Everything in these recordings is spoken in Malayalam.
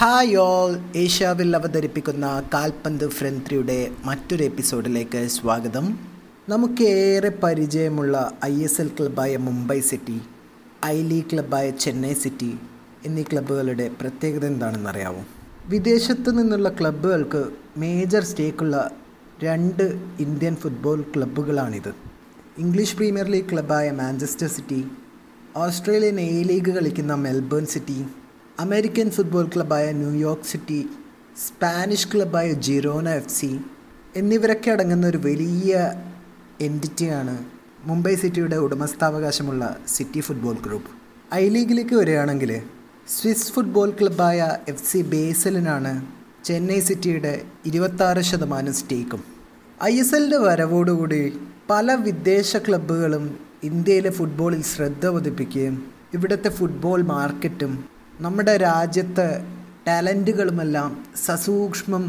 Hi all. ഏഷ്യാവിൽ അവതരിപ്പിക്കുന്ന കാൽപന്ത് ഫ്രണ്ട്രിയുടെ മറ്റൊരു എപ്പിസോഡിലേക്ക് സ്വാഗതം. നമുക്ക് ഏറെ പരിചയമുള്ള ഐ എസ് എൽ ക്ലബ്ബായ മുംബൈ സിറ്റി ഐ ലീഗ് ക്ലബ്ബായ ചെന്നൈ സിറ്റി എന്നീ ക്ലബ്ബുകളുടെ പ്രത്യേകത എന്താണെന്നറിയാമോ വിദേശത്തു നിന്നുള്ള ക്ലബ്ബുകൾക്ക് മേജർ സ്റ്റേക്കുള്ള രണ്ട് ഇന്ത്യൻ ഫുട്ബോൾ ക്ലബ്ബുകളാണിത്. ഇംഗ്ലീഷ് പ്രീമിയർ ലീഗ് ക്ലബ്ബായ Manchester City Australian A League കളിക്കുന്ന മെൽബേൺ സിറ്റി അമേരിക്കൻ ഫുട്ബോൾ ക്ലബ്ബായ ന്യൂയോർക്ക് സിറ്റി സ്പാനിഷ് ക്ലബ്ബായ ജിറോന എഫ് സി എന്നിവരൊക്കെ അടങ്ങുന്ന ഒരു വലിയ എന്റിറ്റിയാണ് മുംബൈ സിറ്റിയുടെ ഉടമസ്ഥാവകാശമുള്ള സിറ്റി ഫുട്ബോൾ ഗ്രൂപ്പ്. ഐ ലീഗിലേക്ക് വരികയാണെങ്കിൽ സ്വിസ് ഫുട്ബോൾ ക്ലബ്ബായ എഫ് സി ബേസലിനാണ് ചെന്നൈ സിറ്റിയുടെ ഇരുപത്താറ് ശതമാനം സ്റ്റേക്കും. ഐ എസ് എല്ലിന്റെ വരവോടുകൂടി പല വിദേശ ക്ലബ്ബുകളും ഇന്ത്യയിലെ ഫുട്ബോളിൽ ശ്രദ്ധ പതിപ്പിക്കുകയും ഇവിടുത്തെ ഫുട്ബോൾ മാർക്കറ്റും നമ്മുടെ രാജ്യത്ത് ടാലന്റുകളുമെല്ലാം സസൂക്ഷ്മം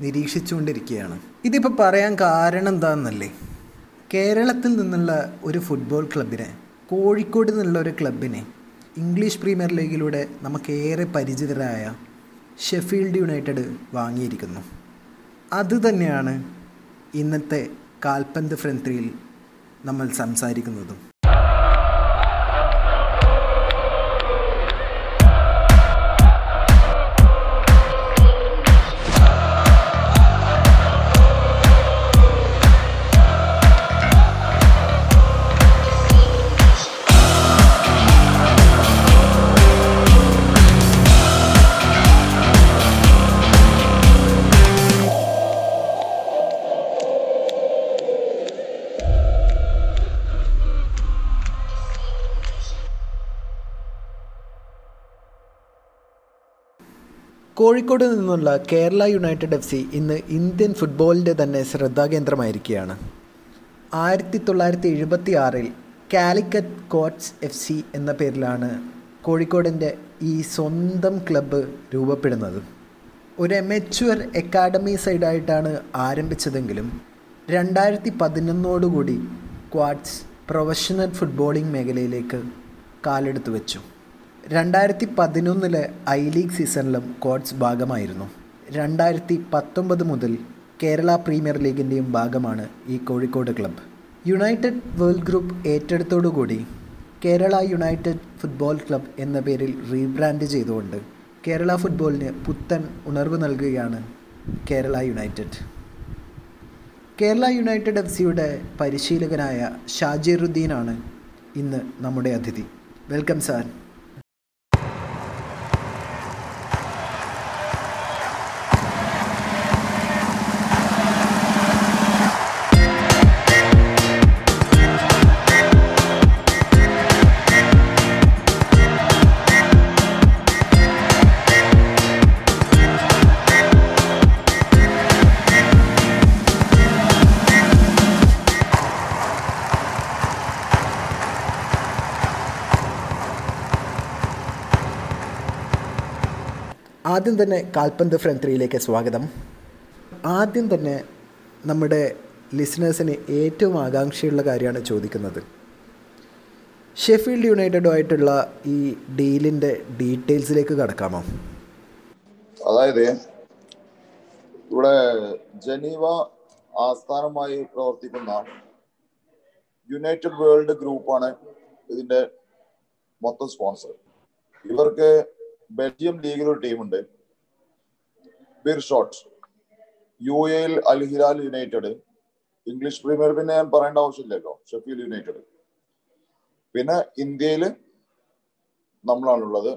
നിരീക്ഷിച്ചുകൊണ്ടിരിക്കുകയാണ്. ഇതിപ്പോൾ പറയാൻ കാരണം എന്താണെന്നല്ലേ കേരളത്തിൽ നിന്നുള്ള ഒരു ഫുട്ബോൾ ക്ലബിനെ കോഴിക്കോട് നിന്നുള്ള ഒരു ക്ലബിനെ ഇംഗ്ലീഷ് പ്രീമിയർ ലീഗിലൂടെ നമുക്കേറെ പരിചിതരായ ഷെഫീൽഡ് യുണൈറ്റഡ് വാങ്ങിയിരിക്കുന്നു. അതുതന്നെയാണ് ഇന്നത്തെ കാൽപന്ത് ഫ്രണ്ട്രിയിൽ നമ്മൾ സംസാരിക്കുന്നതും. കോഴിക്കോട് നിന്നുള്ള കേരള യുണൈറ്റഡ് എഫ് സി ഇന്ന് ഇന്ത്യൻ ഫുട്ബോളിന്റെ തന്നെ ശ്രദ്ധാകേന്ദ്രമായിരിക്കുകയാണ്. ആയിരത്തി തൊള്ളായിരത്തി എഴുപത്തി ആറിൽ കാലിക്കറ്റ് കോട്ട്സ് എഫ് സി എന്ന പേരിലാണ് കോഴിക്കോടിന്റെ ഈ സ്വന്തം ക്ലബ്ബ് രൂപപ്പെടുന്നത്. ഒരു എമച്വർ അക്കാഡമി സൈഡായിട്ടാണ് ആരംഭിച്ചതെങ്കിലും രണ്ടായിരത്തി പതിനൊന്നോടുകൂടി ക്വാഡ്സ് പ്രൊഫഷണൽ ഫുട്ബോളിംഗ് മേഖലയിലേക്ക് കാലെടുത്തു വെച്ചു രണ്ടായിരത്തി പതിനൊന്നിലെ ഐ ലീഗ് സീസണിലും കോട്സ് ഭാഗമായിരുന്നു. രണ്ടായിരത്തി പത്തൊമ്പത് മുതൽ കേരള പ്രീമിയർ ലീഗിന്റെയും ഭാഗമാണ് ഈ Kozhikode club United World Group ഏറ്റെടുത്തോടുകൂടി Kerala United football club എന്ന പേരിൽ റീബ്രാൻഡ് ചെയ്തുകൊണ്ട് കേരള ഫുട്ബോളിന് പുത്തൻ ഉണർവ് നൽകുകയാണ് Kerala United. Kerala United F സിയുടെ പരിശീലകനായ ഷാജിറുദ്ദീനാണ് ഇന്ന് നമ്മുടെ അതിഥി. Welcome sir. ആദ്യം തന്നെ കാൽപന്ത് ഫ്രണ്ട് ത്രീയിലേക്ക് സ്വാഗതം. ആദ്യം തന്നെ നമ്മുടെ ലിസണേഴ്സിന് ഏറ്റവും ആകാംക്ഷയുള്ള കാര്യമാണ് ചോദിക്കുന്നത്. ഷെഫീൽഡ് യുണൈറ്റഡുമായിട്ടുള്ള ഈ ഡീലിന്റെ ഡീറ്റെയിൽസിലേക്ക് കടക്കാമോ? അതായത് ഇവിടെ ജനീവ ആസ്ഥാനമായി പ്രവർത്തിക്കുന്ന യുണൈറ്റഡ് വേൾഡ് ഗ്രൂപ്പാണ് ഇതിന്റെ മൊത്തം സ്പോൺസർ. ഇവർക്ക് ബെൽജിയം ലീഗിൽ ഒരു ടീമുണ്ട്. ബിർഷോട്ട് യു എയിൽ Al Hilal United. English Premier പിന്നെ ഞാൻ പറയേണ്ട ആവശ്യമില്ലല്ലോ. Sheffield United. പിന്നെ ഇന്ത്യയിൽ നമ്മളാണുള്ളത്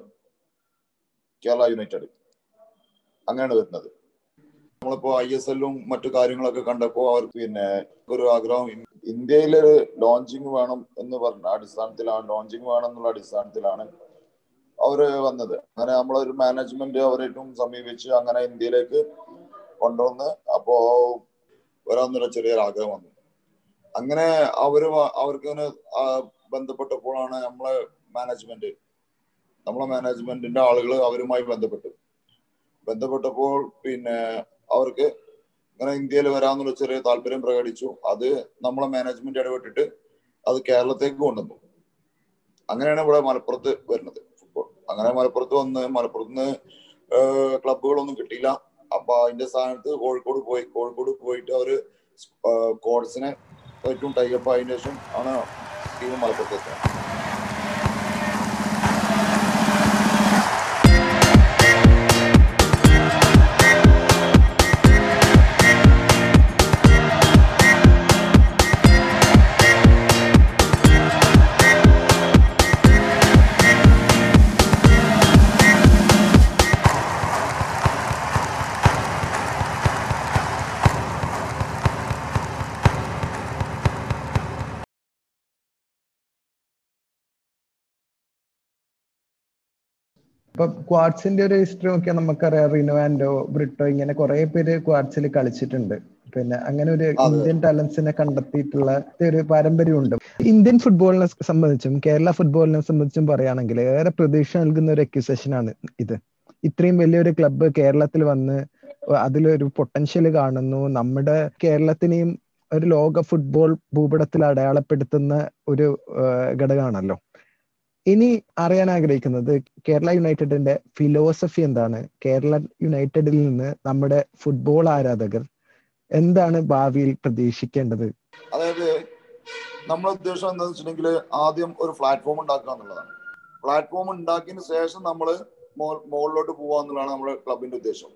കേരള യുണൈറ്റഡ്. അങ്ങനെയാണ് വരുന്നത്. നമ്മളിപ്പോ ഐ എസ് എല്ലും മറ്റു കാര്യങ്ങളൊക്കെ കണ്ടപ്പോ അവർക്ക് പിന്നെ ഒരു ആഗ്രഹം ഇന്ത്യയിൽ ലോഞ്ചിങ് വേണം എന്ന് പറഞ്ഞ അടിസ്ഥാനത്തിലാണ് ലോഞ്ചിങ് വേണം എന്നുള്ള അടിസ്ഥാനത്തിലാണ് അവർ വന്നത്. അങ്ങനെ നമ്മളൊരു മാനേജ്മെന്റ് അവരായിട്ടും സമീപിച്ച് അങ്ങനെ ഇന്ത്യയിലേക്ക് കൊണ്ടുവന്ന് അപ്പോ വരാന്നൊരു ചെറിയൊരു ആഗ്രഹം വന്നു. അങ്ങനെ അവർ അവർക്ക് ബന്ധപ്പെട്ടപ്പോഴാണ് നമ്മളെ മാനേജ്മെന്റ് നമ്മളെ മാനേജ്മെന്റിന്റെ ആളുകൾ അവരുമായി ബന്ധപ്പെട്ടു. ബന്ധപ്പെട്ടപ്പോൾ പിന്നെ അവർക്ക് ഇങ്ങനെ ഇന്ത്യയിൽ വരാമെന്നുള്ള ചെറിയ താല്പര്യം പ്രകടിച്ചു. അത് നമ്മളെ മാനേജ്മെന്റ് ഇടപെട്ടിട്ട് അത് കേരളത്തേക്ക് കൊണ്ടുവന്നു. അങ്ങനെയാണ് ഇവിടെ മലപ്പുറത്ത് വരുന്നത്. അങ്ങനെ മലപ്പുറത്ത് വന്ന് മലപ്പുറത്ത് നിന്ന് ക്ലബുകളൊന്നും കിട്ടിയില്ല. അപ്പൊ അതിന്റെ സ്ഥാനത്ത് കോഴിക്കോട് പോയി. കോഴിക്കോട് പോയിട്ട് അവർ കോഡ്സിനെ ഏറ്റവും ടൈപ്പ് ആയതിനു ശേഷം ആണ് ടീം മലപ്പുറത്ത് എത്തുന്നത് ഇപ്പൊ ക്വാഡ്സിന്റെ ഒരു ഹിസ്റ്ററി നോക്കിയാൽ നമുക്കറിയാം റിനോവാൻഡോ ബ്രിട്ടോ ഇങ്ങനെ കുറെ പേര് ക്വാർട്സിൽ കളിച്ചിട്ടുണ്ട്. പിന്നെ അങ്ങനെ ഒരു ഇന്ത്യൻ ടാലൻസിനെ കണ്ടെത്തിയിട്ടുള്ള ഒരു പാരമ്പര്യമുണ്ട്. ഇന്ത്യൻ ഫുട്ബോളിനെ സംബന്ധിച്ചും കേരള ഫുട്ബോളിനെ സംബന്ധിച്ചും പറയുകയാണെങ്കിൽ ഏറെ പ്രതീക്ഷ നൽകുന്ന ഒരു അക്യൂസേഷൻ ആണ് ഇത്. ഇത്രയും വലിയൊരു ക്ലബ്ബ് കേരളത്തിൽ വന്ന് അതിലൊരു പൊട്ടൻഷ്യൽ കാണുന്നു. നമ്മുടെ കേരളത്തിനെയും ഒരു ലോക ഫുട്ബോൾ ഭൂപടത്തിൽ അടയാളപ്പെടുത്തുന്ന ഒരു ഘടകമാണല്ലോ. ഇനി അറിയാൻ ആഗ്രഹിക്കുന്നത് കേരള യുണൈറ്റഡിന്റെ ഫിലോസഫി എന്താണ്? കേരള യുണൈറ്റഡിൽ നിന്ന് നമ്മുടെ ഫുട്ബോൾ ആരാധകർ എന്താണ് ഭാവിയിൽ പ്രതീക്ഷിക്കേണ്ടത്? അതായത് നമ്മുടെ ഉദ്ദേശം എന്താണെന്ന് വെച്ചിട്ടുണ്ടെങ്കിൽ ആദ്യം ഒരു പ്ലാറ്റ്ഫോം ഉണ്ടാക്കുക എന്നുള്ളതാണ്. പ്ലാറ്റ്ഫോം ഉണ്ടാക്കിയതിന് ശേഷം നമ്മൾ മുകളിലോട്ട് പോവുക എന്നുള്ളതാണ് നമ്മുടെ ക്ലബിന്റെ ഉദ്ദേശം.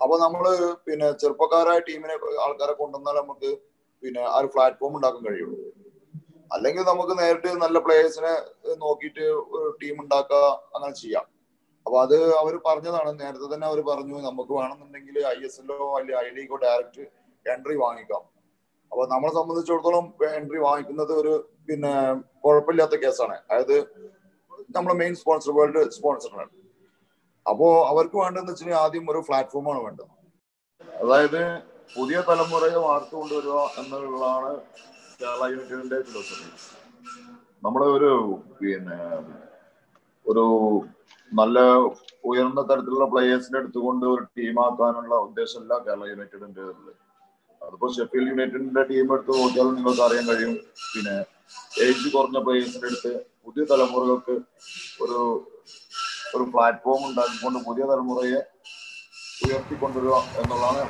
അപ്പൊ നമ്മൾ പിന്നെ ചെറുപ്പക്കാരായ ടീമിനെ ആൾക്കാരെ കൊണ്ടുവന്നാൽ നമുക്ക് പിന്നെ ആ ഒരു പ്ലാറ്റ്ഫോം ഉണ്ടാക്കാൻ കഴിയുള്ളൂ. അല്ലെങ്കിൽ നമുക്ക് നേരിട്ട് നല്ല പ്ലേയേഴ്സിനെ നോക്കിയിട്ട് ടീം ഉണ്ടാക്കുക അങ്ങനെ ചെയ്യാം. അപ്പൊ അത് അവർ പറഞ്ഞതാണ്. നേരത്തെ തന്നെ അവർ പറഞ്ഞു നമുക്ക് വേണമെന്നുണ്ടെങ്കിൽ ഐ എസ് എല്ലോ അല്ലെങ്കിൽ ഐ ലീഗോ ഡയറക്റ്റ് എൻട്രി വാങ്ങിക്കാം. അപ്പൊ നമ്മളെ സംബന്ധിച്ചിടത്തോളം എൻട്രി വാങ്ങിക്കുന്നത് ഒരു പിന്നെ കുഴപ്പമില്ലാത്ത കേസാണ്. അതായത് നമ്മുടെ മെയിൻ സ്പോൺസർ വേൾഡ് സ്പോൺസറാണ് അപ്പോ അവർക്ക് വേണ്ടതെന്ന് വെച്ചാൽ ആദ്യം ഒരു പ്ലാറ്റ്ഫോമാണ് വേണ്ടത്. അതായത് പുതിയ തലമുറയെ വാർത്തു കൊണ്ടുവരിക എന്നുള്ളതാണ് കേരള യൂണിറ്റിന്റെ ഫിലോസഫി നമ്മുടെ ഒരു പിന്നെ ഒരു നല്ല ഉയർന്ന തരത്തിലുള്ള പ്ലേയേഴ്സിനെ എടുത്തുകൊണ്ട് ഒരു ടീമാക്കാനുള്ള ഉദ്ദേശമല്ല കേരള യുണൈറ്റഡിന്റെ അതിപ്പോ ഷെഫീൽഡ് യുണൈറ്റഡിന്റെ ടീം എടുത്ത് നോക്കിയാൽ നിങ്ങൾക്ക് അറിയാൻ കഴിയും. പിന്നെ ഏജ് കുറഞ്ഞ പ്ലേയേഴ്സിന്റെ അടുത്ത് പുതിയ തലമുറകൾക്ക് ഒരു ഒരു പ്ലാറ്റ്ഫോം ഉണ്ടാക്കിക്കൊണ്ട് പുതിയ തലമുറയെ ഉയർത്തിക്കൊണ്ടുവരിക എന്നുള്ളതാണ്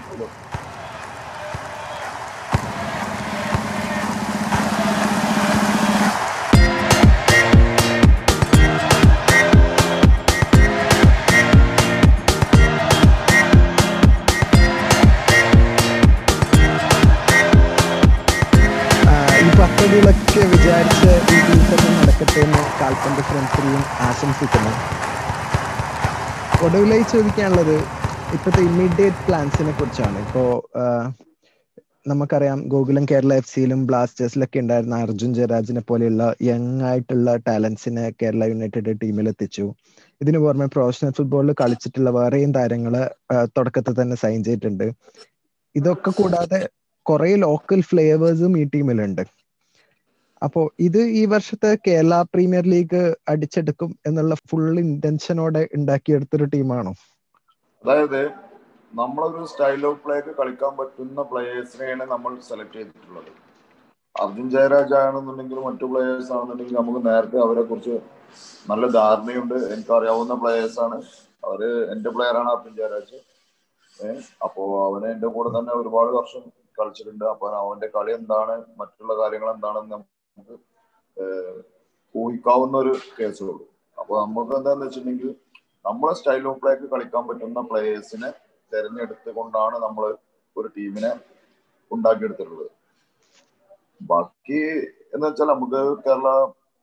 ആശംസിക്കുന്നു ഒടുവിലായി ചോദിക്കാനുള്ളത് ഇപ്പോഴത്തെ ഇമ്മീഡിയറ്റ് പ്ലാൻസിനെ കുറിച്ചാണ്. ഇപ്പോ നമുക്കറിയാം ഗോകുലം കേരള എഫ് സിയിലും ബ്ലാസ്റ്റേഴ്സിലൊക്കെ ഉണ്ടായിരുന്ന അർജുൻ ജയരാജിനെ പോലെയുള്ള യങ് ആയിട്ടുള്ള ടാലൻസിനെ കേരള യുണൈറ്റഡ് ടീമിൽ എത്തിച്ചു ഇതിനു പുറമെ പ്രൊഫഷണൽ ഫുട്ബോളിൽ കളിച്ചിട്ടുള്ള വേറെയും താരങ്ങൾ തുടക്കത്തിൽ തന്നെ സൈൻ ചെയ്തിട്ടുണ്ട്. ഇതൊക്കെ കൂടാതെ കുറെ ലോക്കൽ ഫ്ലേവേഴ്സും ഈ ടീമിലുണ്ട് അപ്പോ ഇത് ഈ വർഷത്തെ കേരള പ്രീമിയർ ലീഗ് അടിച്ചെടുക്കും എന്നുള്ള ഫുൾ ഇന്റൻഷനോടെ ഉണ്ടാക്കിയെടുത്തൊരു ടീമാണോ? അതായത് നമ്മളൊരു സ്റ്റൈൽ ഓഫ് പ്ലേക്ക് കളിക്കാൻ പറ്റുന്ന പ്ലേയേഴ്സിനെയാണ് നമ്മൾ സെലക്ട് ചെയ്തിട്ടുള്ളത്. അർജുൻ ജയരാജ് ആണെന്നുണ്ടെങ്കിൽ മറ്റു പ്ലേയേഴ്സ് ആണെന്നുണ്ടെങ്കിൽ നമുക്ക് നേരത്തെ അവരെ കുറിച്ച് നല്ല ധാരണയുണ്ട്. എനിക്ക് അറിയാവുന്ന പ്ലേയേഴ്സ് ആണ്. അവർ എന്റെ പ്ലെയർ ആണ് അർജുൻ ജയരാജ്. അപ്പോ അവനെ എന്റെ കൂടെ തന്നെ ഒരുപാട് വർഷം കളിച്ചിട്ടുണ്ട്. അപ്പൊ അവന്റെ കളി എന്താണ്? മറ്റുള്ള കാര്യങ്ങൾ എന്താണെന്ന് ഊഹിക്കാവുന്ന ഒരു കേസേ ഉള്ളൂ അപ്പൊ നമുക്ക് എന്താന്ന് വെച്ചിട്ടുണ്ടെങ്കിൽ നമ്മളെ സ്റ്റൈൽ ഓഫ് പ്ലേക്ക് കളിക്കാൻ പറ്റുന്ന പ്ലേയേഴ്സിനെ തെരഞ്ഞെടുത്തുകൊണ്ടാണ് നമ്മൾ ഒരു ടീമിനെ ഉണ്ടാക്കിയെടുത്തിട്ടുള്ളത്. ബാക്കി എന്ന് വെച്ചാൽ നമുക്ക് കേരള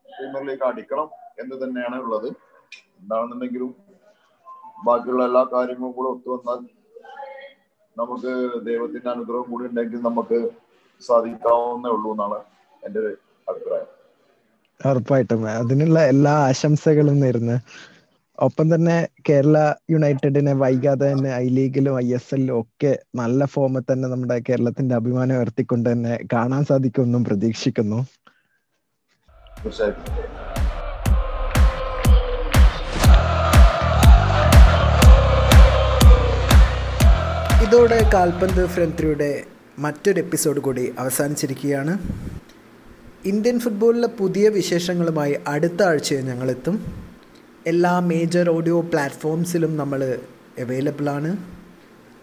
പ്രീമിയർ ലീഗ് അടിക്കണം എന്ന് തന്നെയാണ് ഉള്ളത്. എന്താണെന്നുണ്ടെങ്കിലും ബാക്കിയുള്ള എല്ലാ കാര്യങ്ങളും കൂടെ ഒത്തുവന്നാൽ നമുക്ക് ദൈവത്തിന്റെ അനുഗ്രഹം കൂടി ഉണ്ടെങ്കിൽ നമുക്ക് സാധിക്കാവുന്നേ ഉള്ളൂ എന്നാണ് എന്റെ ഒരു അഭിപ്രായം. ഉറപ്പായിട്ടും. അതിനുള്ള എല്ലാ ആശംസകളും നേരുന്നു. ഒപ്പം തന്നെ കേരള യുണൈറ്റഡിനെ വൈകാതെ തന്നെ ഐ ലീഗിലും ഐ എസ് എല്ലിലും ഒക്കെ നല്ല ഫോമിൽ തന്നെ നമ്മുടെ കേരളത്തിന്റെ അഭിമാനം ഉയർത്തിക്കൊണ്ട് തന്നെ കാണാൻ സാധിക്കുമെന്നും പ്രതീക്ഷിക്കുന്നു. ഇതോടെ കാൽപന്ത് ഫ്രന്ത്രിയുടെ മറ്റൊരു എപ്പിസോഡ് കൂടി അവസാനിച്ചിരിക്കുകയാണ്. ഇന്ത്യൻ ഫുട്ബോളിലെ പുതിയ വിശേഷങ്ങളുമായി അടുത്ത ആഴ്ച ഞങ്ങളെത്തും. എല്ലാ മേജർ ഓഡിയോ പ്ലാറ്റ്ഫോംസിലും നമ്മൾ അവൈലബിൾ ആണ്.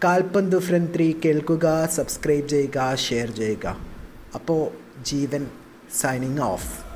കാൽപന്ത് ഫ്രണ്ട് ത്രീ കേൾക്കുക സബ്സ്ക്രൈബ് ചെയ്യുക ഷെയർ ചെയ്യുക. അപ്പോൾ ജീവൻ സൈനിങ് ഓഫ്